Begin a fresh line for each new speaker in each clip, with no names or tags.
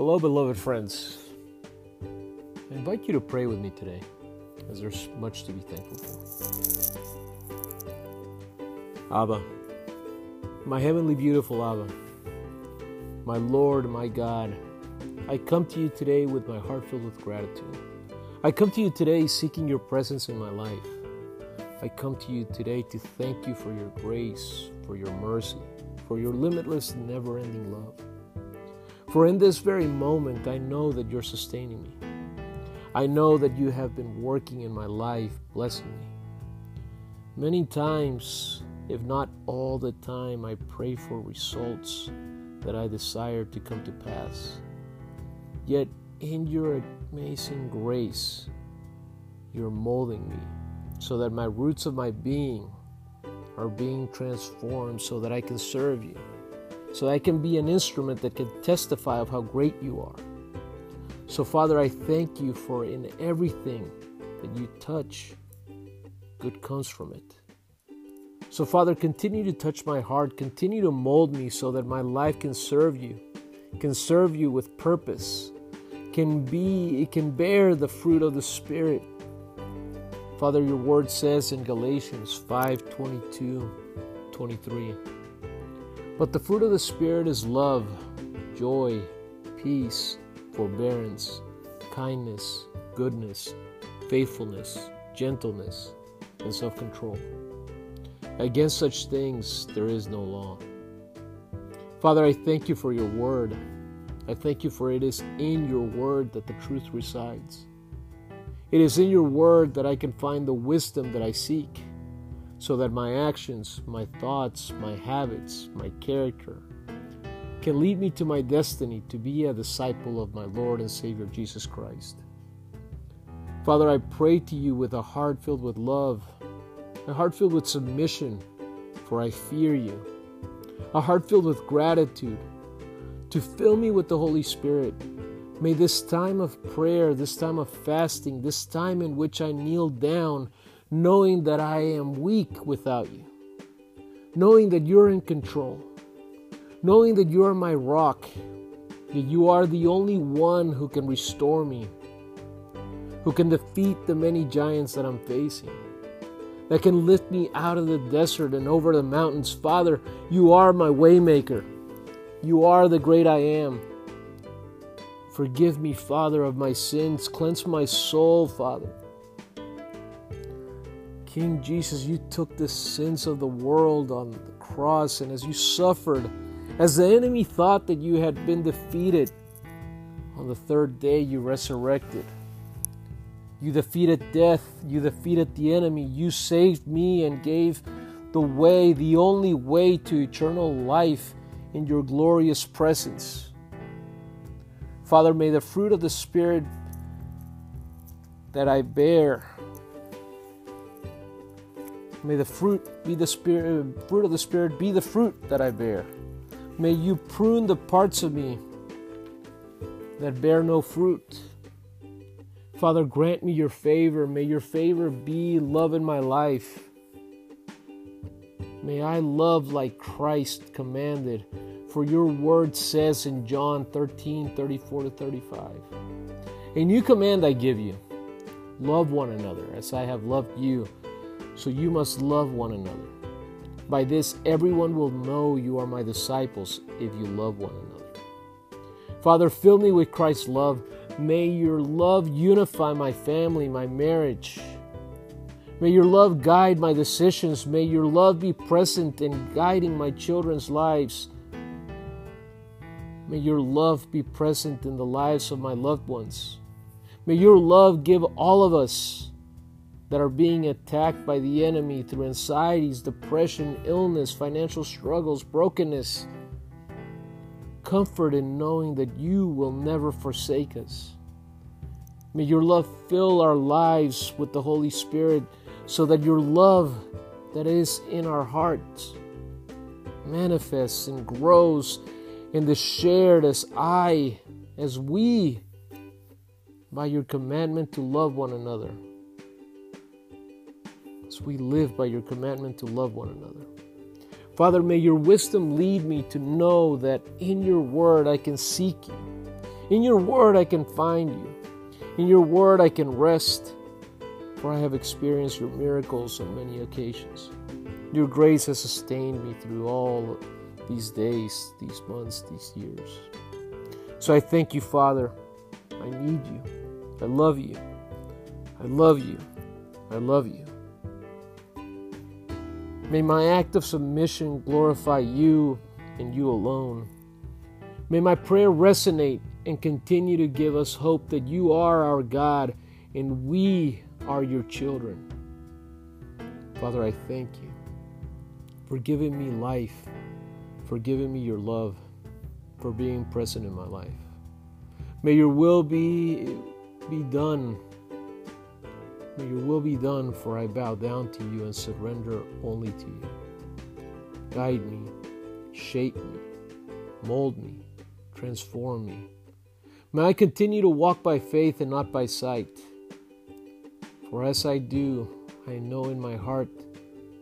Hello, beloved friends. I invite you to pray with me today, as there's much to be thankful for. Abba, my heavenly beautiful Abba, my Lord, my God, I come to you today with my heart filled with gratitude. I come to you today seeking your presence in my life. I come to you today to thank you for your grace, for your mercy, for your limitless, never ending love. For in this very moment, I know that you're sustaining me. I know that you have been working in my life, blessing me. Many times, if not all the time, I pray for results that I desire to come to pass. Yet, in your amazing grace, you're molding me so that my roots of my being are being transformed so that I can serve you, so I can be an instrument that can testify of how great you are. So, Father, I thank you for in everything that you touch, good comes from it. So, Father, continue to touch my heart, continue to mold me so that my life can serve you, can serve you with purpose, can be, it can bear the fruit of the Spirit Father, your word says in Galatians 5 22, 23. But the fruit of the Spirit is love, joy, peace, forbearance, kindness, goodness, faithfulness, gentleness, and self control. Against such things there is no law. Father, I thank you for your word. I thank you for it is in your word that the truth resides. It is in your word that I can find the wisdom that I seek, so that my actions, my thoughts, my habits, my character can lead me to my destiny to be a disciple of my Lord and Savior Jesus Christ. Father, I pray to you with a heart filled with love, a heart filled with submission, for I fear you, a heart filled with gratitude, to fill me with the Holy Spirit May this time of prayer, this time of fasting, this time in which I kneel down, knowing that I am weak without you, knowing that you're in control, knowing that you are my rock, that you are the only one who can restore me, who can defeat the many giants that I'm facing, that can lift me out of the desert and over the mountains. Father, you are my waymaker. You are the great I am. Forgive me, Father, of my sins. Cleanse my soul, Father. King Jesus, you took the sins of the world on the cross, and as you suffered, as the enemy thought that you had been defeated, on the third day you resurrected. You defeated death, you defeated the enemy, you saved me and gave the way, the only way to eternal life in your glorious presence. Father, may the fruit of the Spirit that I bear, may the fruit be the spirit, fruit of the Spirit be the fruit that I bear. May you prune the parts of me that bear no fruit. Father, grant me your favor. May your favor be love in my life. May I love like Christ commanded for your word says in John 13 34 to 35, A new command I give you love one another as I have loved you, so you must love one another. By this, everyone will know you are my disciples if you love one another. Father, fill me with Christ's love. May your love unify my family, my marriage. May your love guide my decisions. May your love be present in guiding my children's lives. May your love be present in the lives of my loved ones. May your love give all of us that are being attacked by the enemy through anxieties, depression, illness, financial struggles, brokenness, comfort in knowing that you will never forsake us. May your love fill our lives with the Holy Spirit so that your love that is in our hearts manifests and grows in the shared as I, as we, by your commandment to love one another. We live by your commandment to love one another. Father, may your wisdom lead me to know that in your word I can seek you. In your word, I can find you. In your word, I can rest, for I have experienced your miracles on many occasions. Your grace has sustained me through all these days, these months, these years. So I thank you, Father. I need you. I love you. I love you. I love you. May my act of submission glorify you and you alone. May my prayer resonate and continue to give us hope that you are our God and we are your children. Father, I thank you for giving me life, for giving me your love, for being present in my life. May your will be be done. Your will be done, for I bow down to you and surrender only to you. Guide me, shape me, mold me, transform me. May I continue to walk by faith and not by sight. For as I do, I know in my heart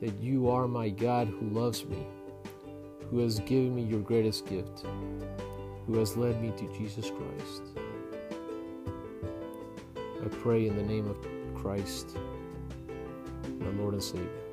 that you are my God who loves me, who has given me your greatest gift, who has led me to Jesus Christ. I pray in the name of Christ, my Lord and Savior.